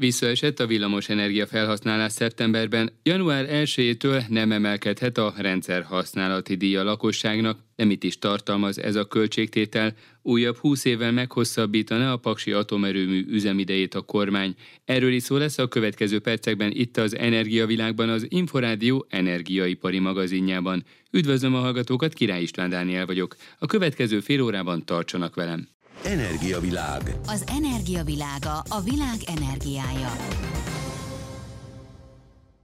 Visszaesett a villamos energia felhasználás szeptemberben, január 1-től nem emelkedhet a rendszer használati díj a lakosságnak, nem itt is tartalmaz ez a költségtétel, újabb 20 évvel meghosszabbítaná a Paksi atomerőmű üzemidejét a kormány. Erről is szó lesz a következő percekben itt az Energiavilágban, az Inforádió energiaipari magazinjában. Üdvözlöm a hallgatókat, Király István Dániel vagyok. A következő fél órában tartsanak velem. Energiavilág. Az energiavilága a világ energiája.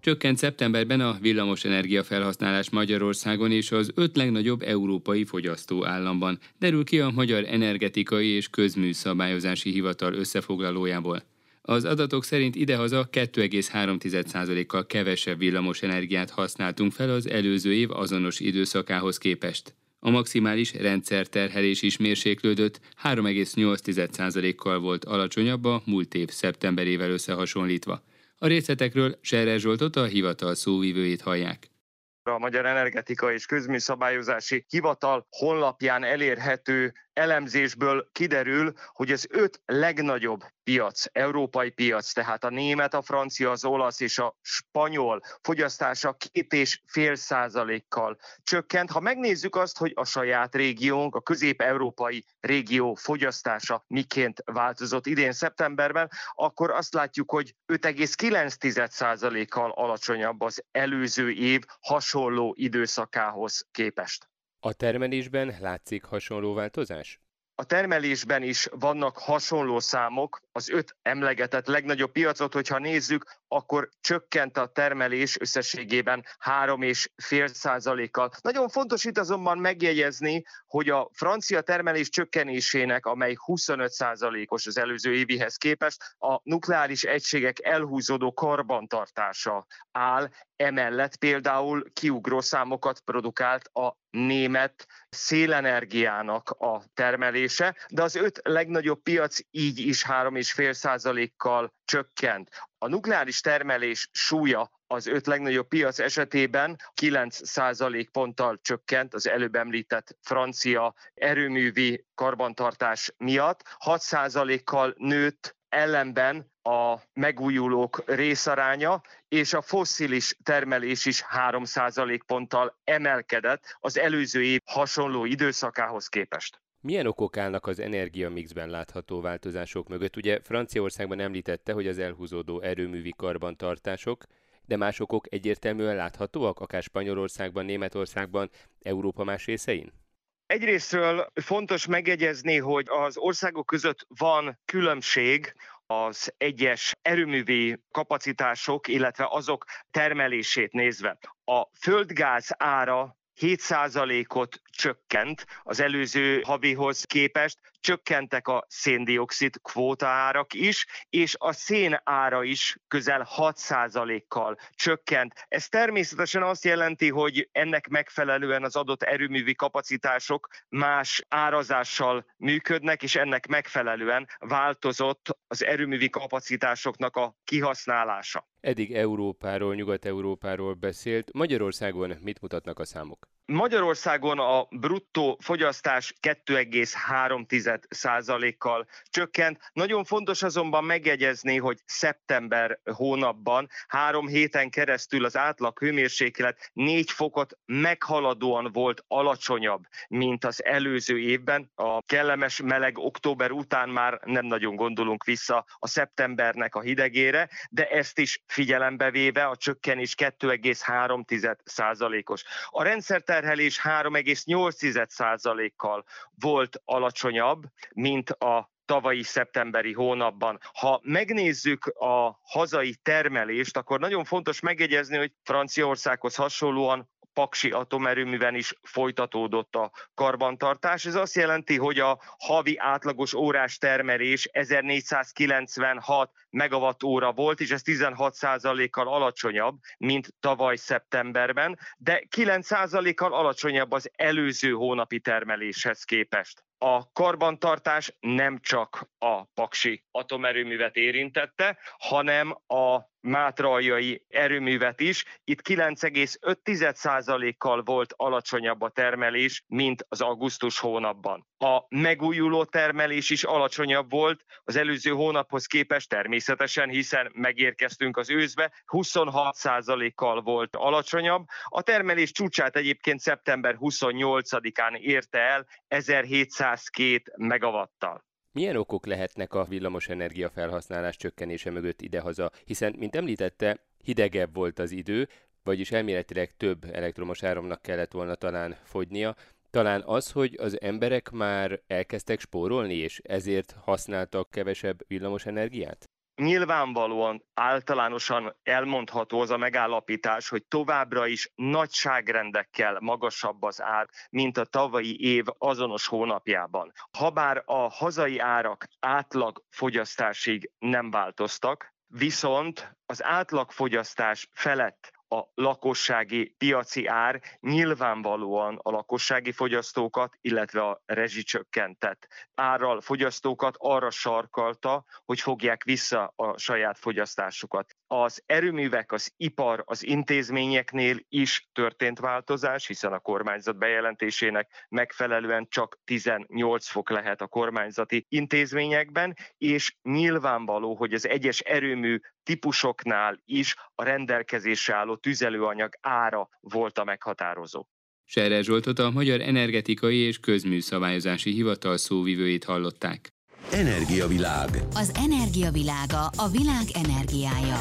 Csökkent szeptemberben a villamos energiafelhasználás Magyarországon és az öt legnagyobb európai fogyasztó államban, derül ki a Magyar Energetikai és Közműszabályozási Hivatal összefoglalójából. Az adatok szerint idehaza 2,3%-kal kevesebb villamos energiát használtunk fel az előző év azonos időszakához képest. A maximális rendszerterhelés is mérséklődött, 3,8%-kal volt alacsonyabb a múlt év szeptemberével összehasonlítva. A részletekről Serre Zsoltot a hivatal szóvivőjét hallják a Magyar Energetika és Közműszabályozási Hivatal honlapján elérhető elemzésből kiderül, hogy az öt legnagyobb piac, európai piac, tehát a német, a francia, az olasz és a spanyol fogyasztása két és fél százalékkal csökkent. Ha megnézzük azt, hogy a saját régiónk, a közép-európai régió fogyasztása miként változott idén szeptemberben, akkor azt látjuk, hogy 5,9 százalékkal alacsonyabb az előző év hasonló időszakához képest. A termelésben látszik hasonló változás? A termelésben is vannak hasonló számok, az öt emlegetett legnagyobb piacot, hogyha nézzük, akkor csökkent a termelés összességében 3,5 százalékkal. Nagyon fontos itt azonban megjegyezni, hogy a francia termelés csökkenésének, amely 25 százalékos az előző évihez képest, a nukleáris egységek elhúzódó karbantartása áll, emellett például kiugró számokat produkált a német szélenergiának a termelése, de az öt legnagyobb piac így is 3,5 százalékkal csökkent. A nukleáris termelés súlya az öt legnagyobb piac esetében 9 százalék ponttal csökkent az előbb említett francia erőművi karbantartás miatt, 6 százalékkal nőtt ellenben a megújulók részaránya, és a fosszilis termelés is 3 ponttal emelkedett az előző év hasonló időszakához képest. Milyen okok állnak az energiamixben látható változások mögött? Ugye Franciaországban említette, hogy az elhúzódó erőművi karbantartások, de más okok egyértelműen láthatóak, akár Spanyolországban, Németországban, Európa más részein? Egyrésztről fontos megjegyezni, hogy az országok között van különbség az egyes erőművi kapacitások, illetve azok termelését nézve. A földgáz ára 7%-ot csökkent az előző havihoz képest, csökkentek a széndiokszid kvóta árak is, és a szén ára is közel 6%-kal csökkent. Ez természetesen azt jelenti, hogy ennek megfelelően az adott erőművi kapacitások más árazással működnek, és ennek megfelelően változott az erőművi kapacitásoknak a kihasználása. Eddig Európáról, Nyugat-Európáról beszélt. Magyarországon mit mutatnak a számok? Magyarországon a bruttó fogyasztás 2,3% kal csökkent. Nagyon fontos azonban megjegyezni, hogy szeptember hónapban három héten keresztül az átlag hőmérséklet 4 fokot meghaladóan volt alacsonyabb, mint az előző évben. A kellemes meleg október után már nem nagyon gondolunk vissza a szeptembernek a hidegére, de ezt is figyelembe véve a csökkenés 2,3% os A rendszerterhelés 3,8%-kal volt alacsonyabb, mint a tavalyi szeptemberi hónapban. Ha megnézzük a hazai termelést, akkor nagyon fontos megjegyezni, hogy Franciaországhoz hasonlóan Paksi atomerőműben is folytatódott a karbantartás. Ez azt jelenti, hogy a havi átlagos órás termelés 1496 megawatt óra volt, és ez 16%-kal alacsonyabb, mint tavaly szeptemberben, de 9%-kal alacsonyabb az előző hónapi termeléshez képest a karbantartás nem csak a paksi atomerőművet érintette, hanem a mátraljai erőművet is. Itt 9,5%-kal volt alacsonyabb a termelés, mint az augusztus hónapban. A megújuló termelés is alacsonyabb volt az előző hónaphoz képest természetesen, hiszen megérkeztünk az őszbe, 26%-kal volt alacsonyabb. A termelés csúcsát egyébként szeptember 28-án érte el 1702 megawattal. Milyen okok lehetnek a villamosenergia felhasználás csökkenése mögött idehaza? Hiszen, mint említette, hidegebb volt az idő, vagyis elméletileg több elektromos áramnak kellett volna talán fogynia. Talán az, hogy az emberek már elkezdtek spórolni, és ezért használtak kevesebb villamosenergiát? Nyilvánvalóan általánosan elmondható az a megállapítás, hogy továbbra is nagyságrendekkel magasabb az ár, mint a tavalyi év azonos hónapjában. Habár a hazai árak átlag fogyasztásig nem változtak, viszont az átlagfogyasztás felett a lakossági piaci ár nyilvánvalóan a lakossági fogyasztókat, illetve a rezsicsökkentett árral fogyasztókat arra sarkalta, hogy fogják vissza a saját fogyasztásukat. Az erőművek, az ipar, az intézményeknél is történt változás, hiszen a kormányzat bejelentésének megfelelően csak 18 fok lehet a kormányzati intézményekben, és nyilvánvaló, hogy az egyes erőmű típusoknál is a rendelkezésre álló tüzelőanyag ára volt a meghatározó. Serre Zsoltot a Magyar Energetikai és Közműszabályozási Hivatal szóvivőjét hallották. Energiavilág. Az energiavilága a világ energiája.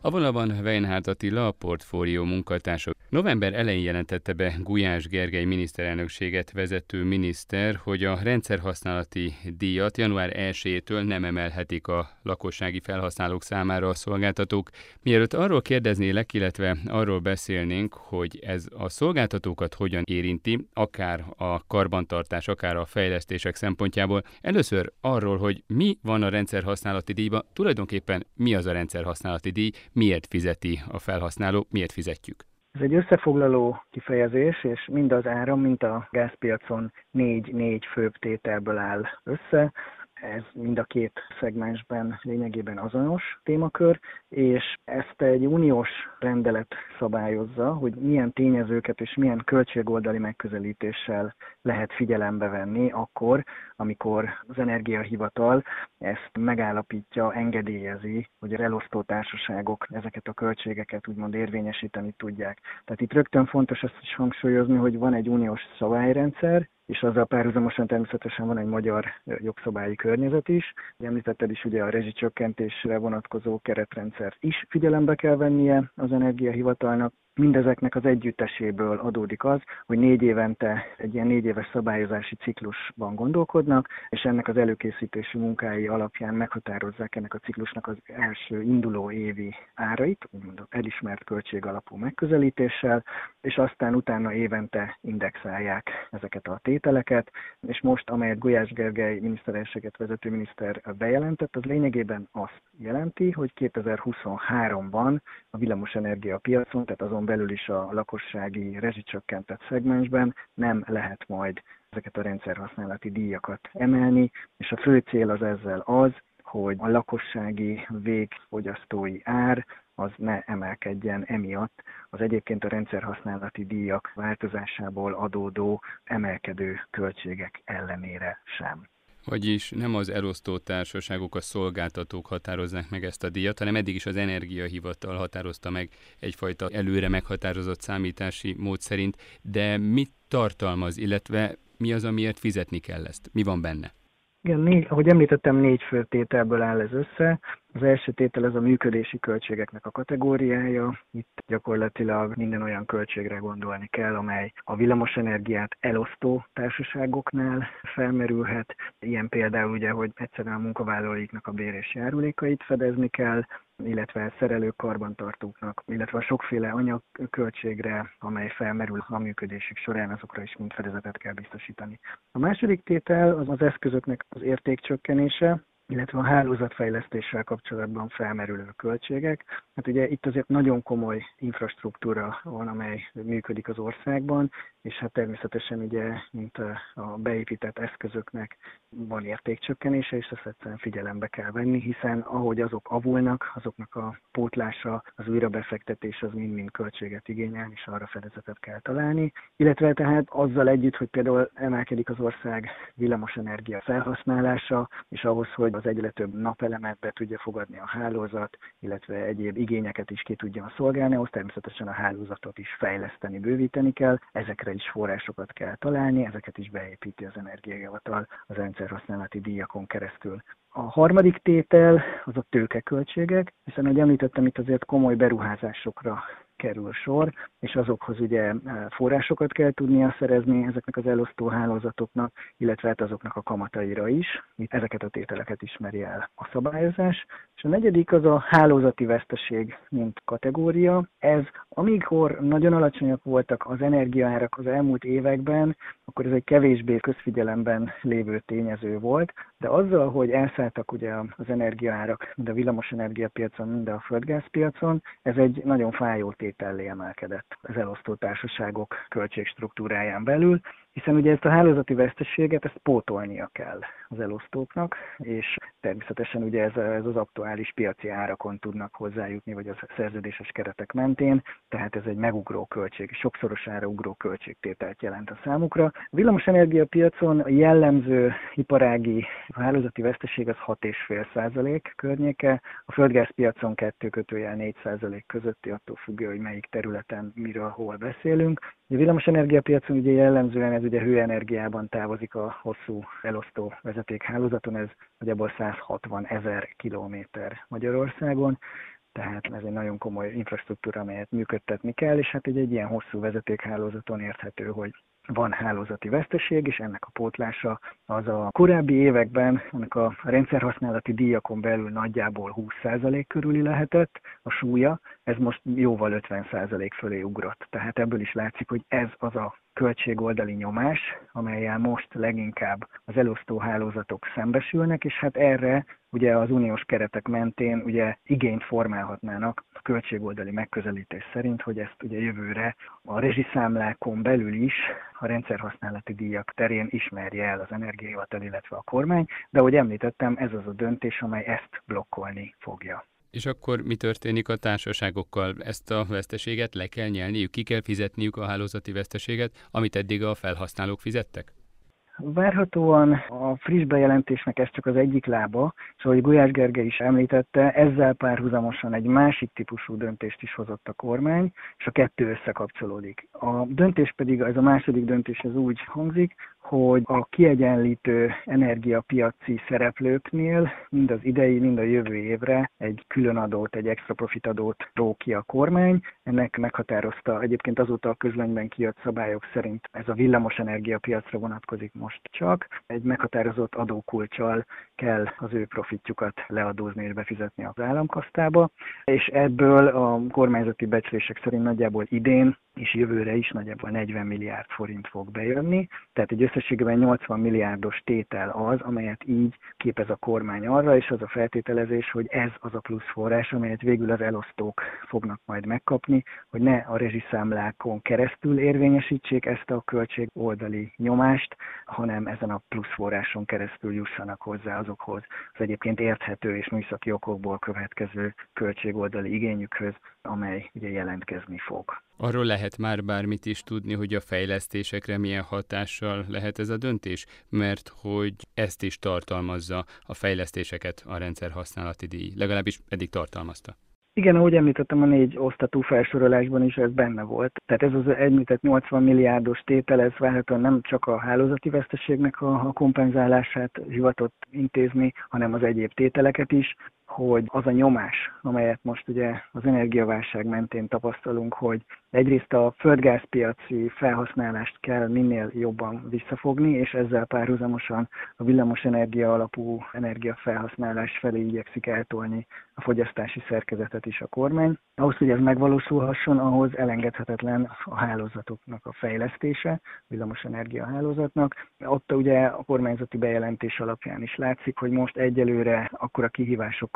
A vonalban Weinhardt Attila, a portfólió munkatársa. November elején jelentette be Gulyás Gergely miniszterelnökséget vezető miniszter, hogy a rendszerhasználati díjat január 1-től nem emelhetik a lakossági felhasználók számára a szolgáltatók. Mielőtt arról kérdeznélek, illetve arról beszélnénk, hogy ez a szolgáltatókat hogyan érinti, akár a karbantartás, akár a fejlesztések szempontjából, először arról, hogy mi van a rendszerhasználati díjban, tulajdonképpen mi az a rendszerhasználati díj, miért fizeti a felhasználó, miért fizetjük. Ez egy összefoglaló kifejezés, és mind az áram, mint a gázpiacon négy-négy főbb tételből áll össze ez mind a két szegmensben lényegében azonos témakör, és ezt egy uniós rendelet szabályozza, hogy milyen tényezőket és milyen költségoldali megközelítéssel lehet figyelembe venni akkor, amikor az energiahivatal ezt megállapítja, engedélyezi, hogy a elosztó társaságok ezeket a költségeket úgymond érvényesíteni tudják. Tehát itt rögtön fontos ezt is hangsúlyozni, hogy van egy uniós szabályrendszer, és azzal párhuzamosan természetesen van egy magyar jogszabályi környezet is. Említetted is ugye a rezsicsökkentésre vonatkozó keretrendszert is figyelembe kell vennie az energiahivatalnak, Mindezeknek az együtteséből adódik az, hogy négy évente egy ilyen négy éves szabályozási ciklusban gondolkodnak, és ennek az előkészítési munkái alapján meghatározzák ennek a ciklusnak az első induló évi árait, úgymond elismert költség alapú megközelítéssel, és aztán utána évente indexálják ezeket a tételeket, és most, amelyet Gulyás Gergely miniszterelséget vezető miniszter bejelentett, az lényegében azt jelenti, hogy 2023-ban a villamosenergia piacon, tehát azon belül is a lakossági rezsicsökkentett szegmensben nem lehet majd ezeket a rendszerhasználati díjakat emelni, és a fő cél az ezzel az, hogy a lakossági végfogyasztói ár az ne emelkedjen emiatt az egyébként a rendszerhasználati díjak változásából adódó emelkedő költségek ellenére sem. Vagyis nem az elosztó társaságok, a szolgáltatók határozzák meg ezt a díjat, hanem eddig is az energiahivatal határozta meg egyfajta előre meghatározott számítási mód szerint, de mit tartalmaz, illetve mi az, amiért fizetni kell ezt? Mi van benne? Igen, négy, ahogy említettem, négy fő tételből áll ez össze. Az első tétel ez a működési költségeknek a kategóriája. Itt gyakorlatilag minden olyan költségre gondolni kell, amely a villamosenergiát elosztó társaságoknál felmerülhet. Ilyen például ugye, hogy egyszerűen a munkavállalóiknak a bér és járulékait fedezni kell, illetve szerelők karbantartóknak, illetve a sokféle anyagköltségre, amely felmerül a működésük során, azokra is mind fedezetet kell biztosítani. A második tétel az az eszközöknek az értékcsökkenése, illetve a hálózatfejlesztéssel kapcsolatban felmerülő költségek. Hát ugye itt azért nagyon komoly infrastruktúra van, amely működik az országban, és hát természetesen ugye, mint a beépített eszközöknek van értékcsökkenése, és ezt egyszerűen figyelembe kell venni, hiszen ahogy azok avulnak, azoknak a pótlása, az újrabefektetés az mind-mind költséget igényel, és arra fedezetet kell találni. Illetve tehát azzal együtt, hogy például emelkedik az ország villamosenergia felhasználása, és ahhoz, hogy az egyre több napelemet be tudja fogadni a hálózat, illetve egyéb igényeket is ki tudjon szolgálni, ahhoz természetesen a hálózatot is fejleszteni, bővíteni kell, ezekre is forrásokat kell találni, ezeket is beépíti az energiajavatal az rendszerhasználati díjakon keresztül. A harmadik tétel az a tőkeköltségek, hiszen, ahogy említettem, itt azért komoly beruházásokra kerül sor, és azokhoz ugye e, forrásokat kell tudnia szerezni ezeknek az elosztó hálózatoknak, illetve hát azoknak a kamataira is. Itt ezeket a tételeket ismeri el a szabályozás. És a negyedik az a hálózati veszteség, mint kategória. Ez, amikor nagyon alacsonyak voltak az energiaárak az elmúlt években, akkor ez egy kevésbé közfigyelemben lévő tényező volt, de azzal, hogy elszálltak ugye az energiaárak, mind a villamos energiapiacon, mind a földgázpiacon, ez egy nagyon fájó tétellé emelkedett az elosztó társaságok költségstruktúráján belül, hiszen ugye ezt a hálózati veszteséget ezt pótolnia kell az elosztóknak, és természetesen ugye ez, ez az aktuális piaci árakon tudnak hozzájutni, vagy a szerződéses keretek mentén, tehát ez egy megugró költség, sokszorosára ugró költségtételt jelent a számukra. A villamosenergia piacon a jellemző iparági hálózati veszteség az 6,5 százalék környéke, a földgázpiacon 2 kötőjel 4 százalék közötti, attól függő, hogy melyik területen miről hol beszélünk. A villamosenergiapiacon ugye jellemzően ez ugye hőenergiában távozik a hosszú elosztó vezetékhálózaton, ez nagyjából 160 ezer kilométer Magyarországon, tehát ez egy nagyon komoly infrastruktúra, amelyet működtetni kell, és hát egy, egy ilyen hosszú vezetékhálózaton érthető, hogy van hálózati veszteség, és ennek a pótlása az a korábbi években, ennek a rendszerhasználati díjakon belül nagyjából 20% körüli lehetett a súlya, ez most jóval 50% fölé ugrott. Tehát ebből is látszik, hogy ez az a költségoldali nyomás, amelyel most leginkább az elosztó hálózatok szembesülnek, és hát erre ugye az uniós keretek mentén ugye igényt formálhatnának a költségoldali megközelítés szerint, hogy ezt ugye jövőre a rezsiszámlákon belül is a rendszerhasználati díjak terén ismerje el az energiahivatal, illetve a kormány, de ahogy említettem, ez az a döntés, amely ezt blokkolni fogja. És akkor mi történik a társaságokkal? Ezt a veszteséget le kell nyelniük, ki kell fizetniük a hálózati veszteséget, amit eddig a felhasználók fizettek? Várhatóan a friss bejelentésnek ez csak az egyik lába, és ahogy Gulyás Gergely is említette, ezzel párhuzamosan egy másik típusú döntést is hozott a kormány, és a kettő összekapcsolódik. A döntés pedig, ez a második döntés, ez úgy hangzik, hogy a kiegyenlítő energiapiaci szereplőknél mind az idei, mind a jövő évre egy külön adót, egy extra profit adót ró ki a kormány. Ennek meghatározta egyébként azóta a közlönyben kijött szabályok szerint ez a villamos energiapiacra vonatkozik most csak. Egy meghatározott adókulcsal kell az ő profitjukat leadózni és befizetni az államkasztába, és ebből a kormányzati becslések szerint nagyjából idén és jövőre is nagyjából 40 milliárd forint fog bejönni, tehát egy összességében 80 milliárdos tétel az, amelyet így képez a kormány arra, és az a feltételezés, hogy ez az a plusz forrás, amelyet végül az elosztók fognak majd megkapni, hogy ne a rezsiszámlákon keresztül érvényesítsék ezt a költség oldali nyomást, hanem ezen a plusz forráson keresztül jussanak hozzá azokhoz az egyébként érthető és műszaki okokból következő költségoldali igényükhöz, amely ugye jelentkezni fog. Arról lehet már bármit is tudni, hogy a fejlesztésekre milyen hatással lehet ez a döntés, mert hogy ezt is tartalmazza a fejlesztéseket a rendszer használati díj, legalábbis eddig tartalmazta. Igen, ahogy említettem, a négy osztatú felsorolásban is ez benne volt. Tehát ez az említett 80 milliárdos tétel, ez várhatóan nem csak a hálózati veszteségnek a, a kompenzálását hivatott intézni, hanem az egyéb tételeket is. Hogy az a nyomás, amelyet most ugye az energiaválság mentén tapasztalunk, hogy egyrészt a földgázpiaci felhasználást kell minél jobban visszafogni, és ezzel párhuzamosan a villamosenergia alapú energiafelhasználás felé igyekszik eltolni a fogyasztási szerkezetet is a kormány. Ahhoz, hogy ez megvalósulhasson, ahhoz elengedhetetlen a hálózatoknak a fejlesztése, villamosenergia hálózatnak. Ott ugye a kormányzati bejelentés alapján is látszik, hogy most egyelőre akkora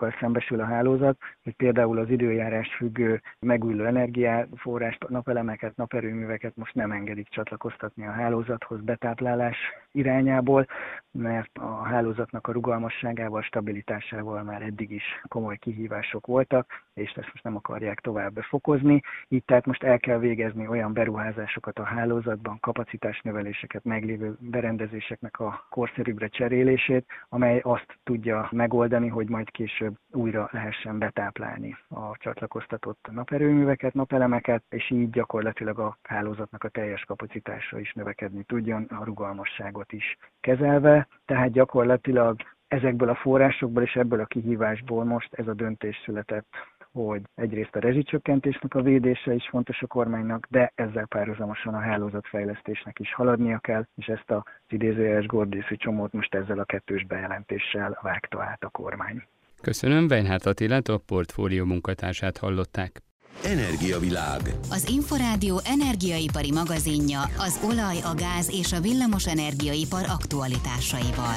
kihívásokkal szembesül a hálózat, hogy például az időjárás függő megújuló energiaforrást, napelemeket, naperőműveket most nem engedik csatlakoztatni a hálózathoz betáplálás irányából, mert a hálózatnak a rugalmasságával, stabilitásával már eddig is komoly kihívások voltak, és ezt most nem akarják tovább fokozni. Így tehát most el kell végezni olyan beruházásokat a hálózatban, kapacitásnöveléseket, meglévő berendezéseknek a korszerűbbre cserélését, amely azt tudja megoldani, hogy majd később újra lehessen betáplálni a csatlakoztatott naperőműveket, napelemeket, és így gyakorlatilag a hálózatnak a teljes kapacitása is növekedni tudjon, a rugalmasságot is kezelve. Tehát gyakorlatilag ezekből a forrásokból és ebből a kihívásból most ez a döntés született, hogy egyrészt a rezsicsökkentésnek a védése is fontos a kormánynak, de ezzel párhuzamosan a hálózatfejlesztésnek is haladnia kell, és ezt az idézőjeles gordészi csomót most ezzel a kettős bejelentéssel vágta át a kormány. Köszönöm, Weinhardt Attilát, a portfólió munkatársát hallották. Energiavilág. Az Inforádió energiaipari magazinja az olaj, a gáz és a villamos energiaipar aktualitásaival.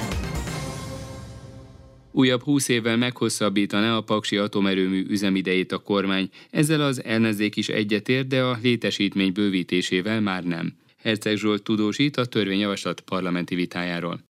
Újabb 20 évvel meghosszabbítaná a Paksi atomerőmű üzemidejét a kormány, ezzel az ellenzék is egyetért, de a létesítmény bővítésével már nem. Herceg Zsolt tudósít a törvényjavaslat parlamenti vitájáról.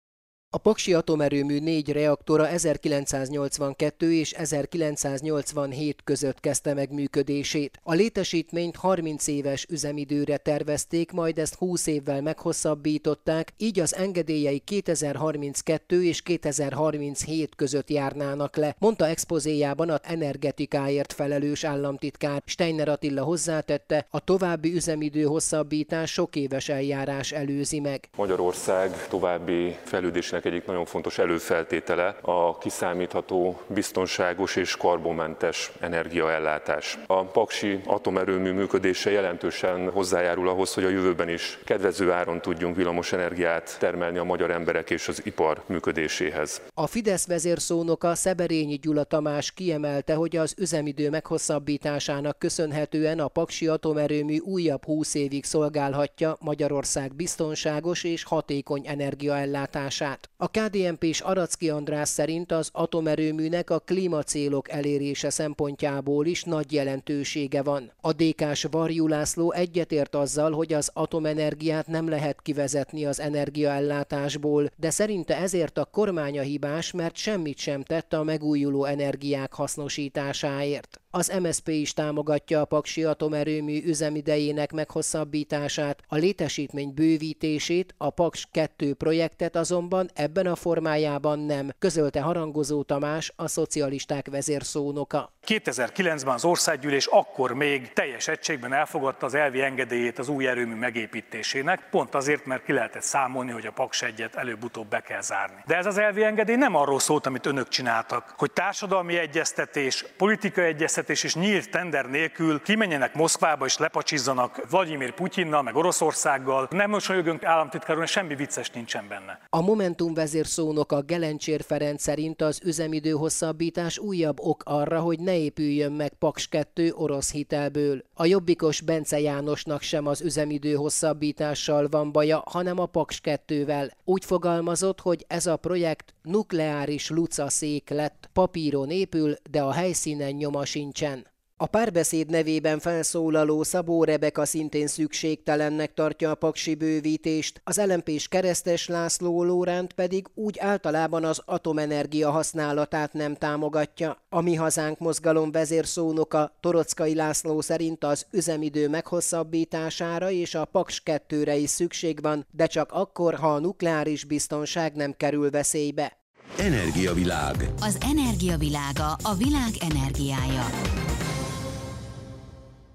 A Paksi atomerőmű négy reaktora 1982 és 1987 között kezdte meg működését. A létesítményt 30 éves üzemidőre tervezték, majd ezt 20 évvel meghosszabbították, így az engedélyei 2032 és 2037 között járnának le, mondta expozéjában az energetikáért felelős államtitkár. Steiner Attila hozzátette, a további üzemidő hosszabbítás sok éves eljárás előzi meg. Magyarország további fejlődésnek egyik nagyon fontos előfeltétele a kiszámítható, biztonságos és karbonmentes energiaellátás. A Paksi atomerőmű működése jelentősen hozzájárul ahhoz, hogy a jövőben is kedvező áron tudjunk villamos energiát termelni a magyar emberek és az ipar működéséhez. A Fidesz vezérszónoka Szeberényi Gyula Tamás kiemelte, hogy az üzemidő meghosszabbításának köszönhetően a Paksi atomerőmű újabb 20 évig szolgálhatja Magyarország biztonságos és hatékony energiaellátását. A KDNP és Aracki András szerint az atomerőműnek a klímacélok elérése szempontjából is nagy jelentősége van. A DK-s Varjú László egyetért azzal, hogy az atomenergiát nem lehet kivezetni az energiaellátásból, de szerinte ezért a kormánya hibás, mert semmit sem tett a megújuló energiák hasznosításáért. Az MSP is támogatja a Paksi atomerőmű üzemidejének meghosszabbítását, a létesítmény bővítését, a Paks 2 projektet azonban ebben a formájában nem, közölte Harangozó Tamás, a szocialisták vezérszónoka. 2009-ben az országgyűlés akkor még teljes egységben elfogadta az elvi engedélyét az új erőmű megépítésének, pont azért, mert ki lehetett számolni, hogy a Paks egyet előbb-utóbb be kell zárni. De ez az elvi engedély nem arról szólt, amit önök csináltak, hogy társadalmi egyeztetés, politikai egyeztetés és nyílt tender nélkül kimenjenek Moszkvába és lepacsizzanak Vladimir Putyinnal, meg Oroszországgal. Nem mosolyogunk államtitkáron, semmi vicces nincsen benne. A Momentum vezérszónoka Gelencsér Ferenc szerint az üzemidő hosszabbítás újabb ok arra, hogy ne épüljön meg Paks 2 orosz hitelből. A jobbikos Bence Jánosnak sem az üzemidő hosszabbítással van baja, hanem a Paks 2-vel. Úgy fogalmazott, hogy ez a projekt nukleáris luca szék lett, papíron épül, de a helyszínen nyoma sincsen. A párbeszéd nevében felszólaló Szabó Rebeka szintén szükségtelennek tartja a paksi bővítést, az lmp keresztes László Lóránt pedig úgy általában az atomenergia használatát nem támogatja. A Mi Hazánk mozgalom vezérszónoka Torockai László szerint az üzemidő meghosszabbítására és a Paks 2 is szükség van, de csak akkor, ha a nukleáris biztonság nem kerül veszélybe. Energiavilág. Az energiavilága a világ energiája.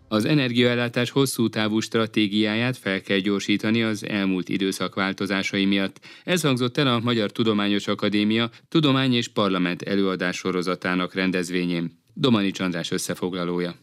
Az energiaellátás hosszú távú stratégiáját fel kell gyorsítani az elmúlt időszak változásai miatt. Ez hangzott el a Magyar Tudományos Akadémia tudomány és parlament előadás sorozatának rendezvényén. Domani Csandrás összefoglalója.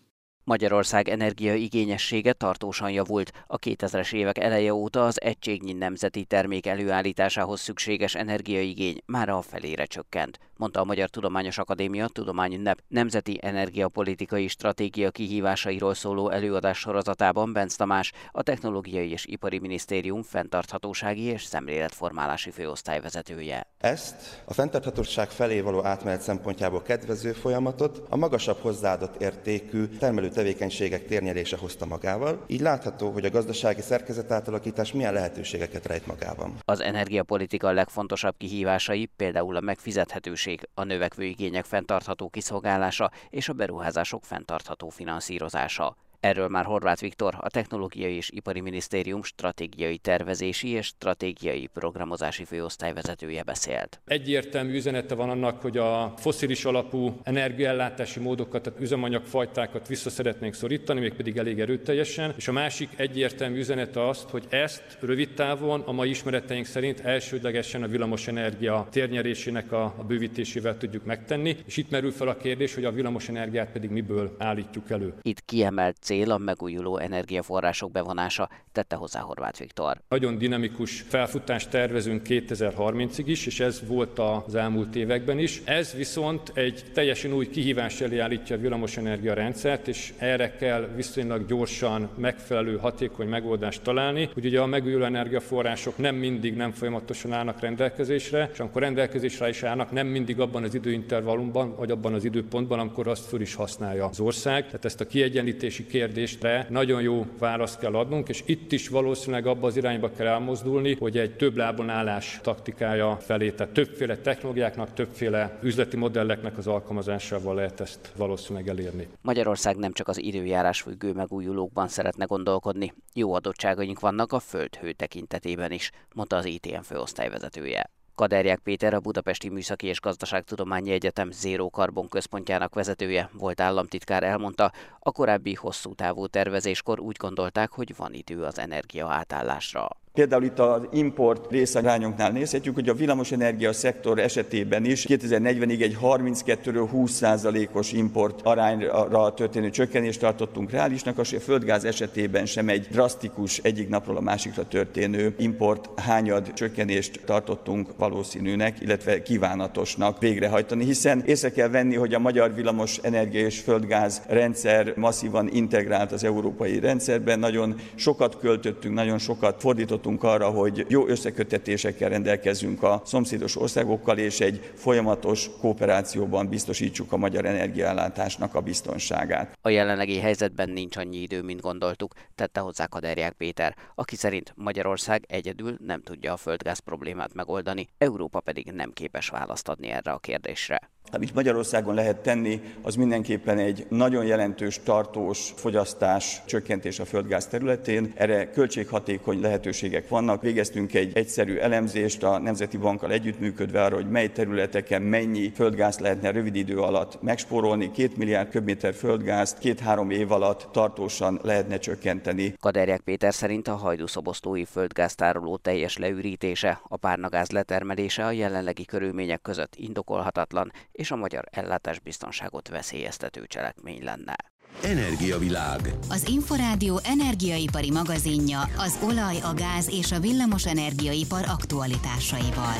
Magyarország energiaigényessége tartósan javult. A 2000-es évek eleje óta az egységnyi nemzeti termék előállításához szükséges energiaigény már a felére csökkent, mondta a Magyar Tudományos Akadémia Tudomány NEP Nemzeti Energiapolitikai Stratégia kihívásairól szóló előadás sorozatában Benc Tamás, a Technológiai és Ipari Minisztérium fenntarthatósági és szemléletformálási főosztályvezetője. Ezt a fenntarthatóság felé való átmenet szempontjából kedvező folyamatot a magasabb hozzáadott értékű termelő tevékenységek térnyerése hozta magával, így látható, hogy a gazdasági szerkezet átalakítás milyen lehetőségeket rejt magában. Az energiapolitika legfontosabb kihívásai például a megfizethetőség, a növekvő igények fenntartható kiszolgálása és a beruházások fenntartható finanszírozása. Erről már Horváth Viktor, a Technológiai és Ipari Minisztérium stratégiai tervezési és stratégiai programozási főosztályvezetője beszélt. Egyértelmű üzenete van annak, hogy a foszilis alapú energiaellátási módokat, tehát üzemanyagfajtákat vissza szeretnénk szorítani, mégpedig elég erőteljesen. És a másik egyértelmű üzenete azt, hogy ezt rövid távon a mai ismereteink szerint elsődlegesen a villamosenergia térnyerésének a, a bővítésével tudjuk megtenni. És itt merül fel a kérdés, hogy a villamosenergiát pedig miből állítjuk elő. Itt kiemelt cél a megújuló energiaforrások bevonása, tette hozzá Horváth Viktor. Nagyon dinamikus felfutást tervezünk 2030-ig is, és ez volt az elmúlt években is. Ez viszont egy teljesen új kihívás elé állítja a villamosenergia rendszert, és erre kell viszonylag gyorsan megfelelő, hatékony megoldást találni, hogy ugye a megújuló energiaforrások nem mindig, nem folyamatosan állnak rendelkezésre, és amikor rendelkezésre is állnak, nem mindig abban az időintervallumban, vagy abban az időpontban, amikor azt föl is használja az ország. Tehát ezt a kiegyenlítési kérdésre nagyon jó választ kell adnunk, és itt is valószínűleg abba az irányba kell elmozdulni, hogy egy több lábon állás taktikája felé, tehát többféle technológiáknak, többféle üzleti modelleknek az alkalmazásával lehet ezt valószínűleg elérni. Magyarország nem csak az időjárás függő megújulókban szeretne gondolkodni, jó adottságaink vannak a földhő tekintetében is, mondta az ITM főosztályvezetője. Kaderják Péter, a Budapesti Műszaki és Gazdaságtudományi Egyetem Zéró Karbon központjának vezetője, volt államtitkár elmondta, a korábbi hosszú távú tervezéskor úgy gondolták, hogy van idő az energia átállásra. Például itt az import részarányunknál nézhetjük, hogy a villamosenergia szektor esetében is 2040-ig egy 32-ről 20%-os import arányra történő csökkenést tartottunk reálisnak, a földgáz esetében sem egy drasztikus egyik napról a másikra történő import hányad csökkenést tartottunk valószínűnek, illetve kívánatosnak végrehajtani, hiszen észre kell venni, hogy a magyar villamos energia és földgáz rendszer masszívan integrált az európai rendszerben, nagyon sokat költöttünk, nagyon sokat fordítottunk számítottunk arra, hogy jó összekötetésekkel rendelkezünk a szomszédos országokkal, és egy folyamatos kooperációban biztosítsuk a magyar energiaellátásnak a biztonságát. A jelenlegi helyzetben nincs annyi idő, mint gondoltuk, tette hozzá Kaderják Péter, aki szerint Magyarország egyedül nem tudja a földgáz problémát megoldani, Európa pedig nem képes választ adni erre a kérdésre. Amit Magyarországon lehet tenni, az mindenképpen egy nagyon jelentős tartós fogyasztás csökkentés a földgáz területén. Erre költséghatékony lehetőségek vannak. Végeztünk egy egyszerű elemzést a Nemzeti Bankkal együttműködve arra, hogy mely területeken mennyi földgáz lehetne rövid idő alatt megspórolni. Két milliárd köbméter földgázt két-három év alatt tartósan lehetne csökkenteni. Kaderják Péter szerint a hajdúszobosztói földgáztároló teljes leürítése, a párnagáz letermelése a jelenlegi körülmények között indokolhatatlan, és a magyar ellátásbiztonságot veszélyeztető cselekmény lenne. Energiavilág. Az Inforádió energiaipari magazinja az olaj, a gáz és a villamos energiaipar aktualitásaival.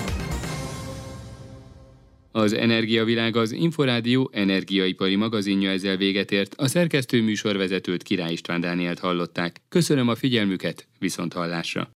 Az Energiavilág az Inforádió energiaipari magazinja ezzel véget ért. A szerkesztő műsorvezetőt Király István Dánielt hallották. Köszönöm a figyelmüket, viszont hallásra.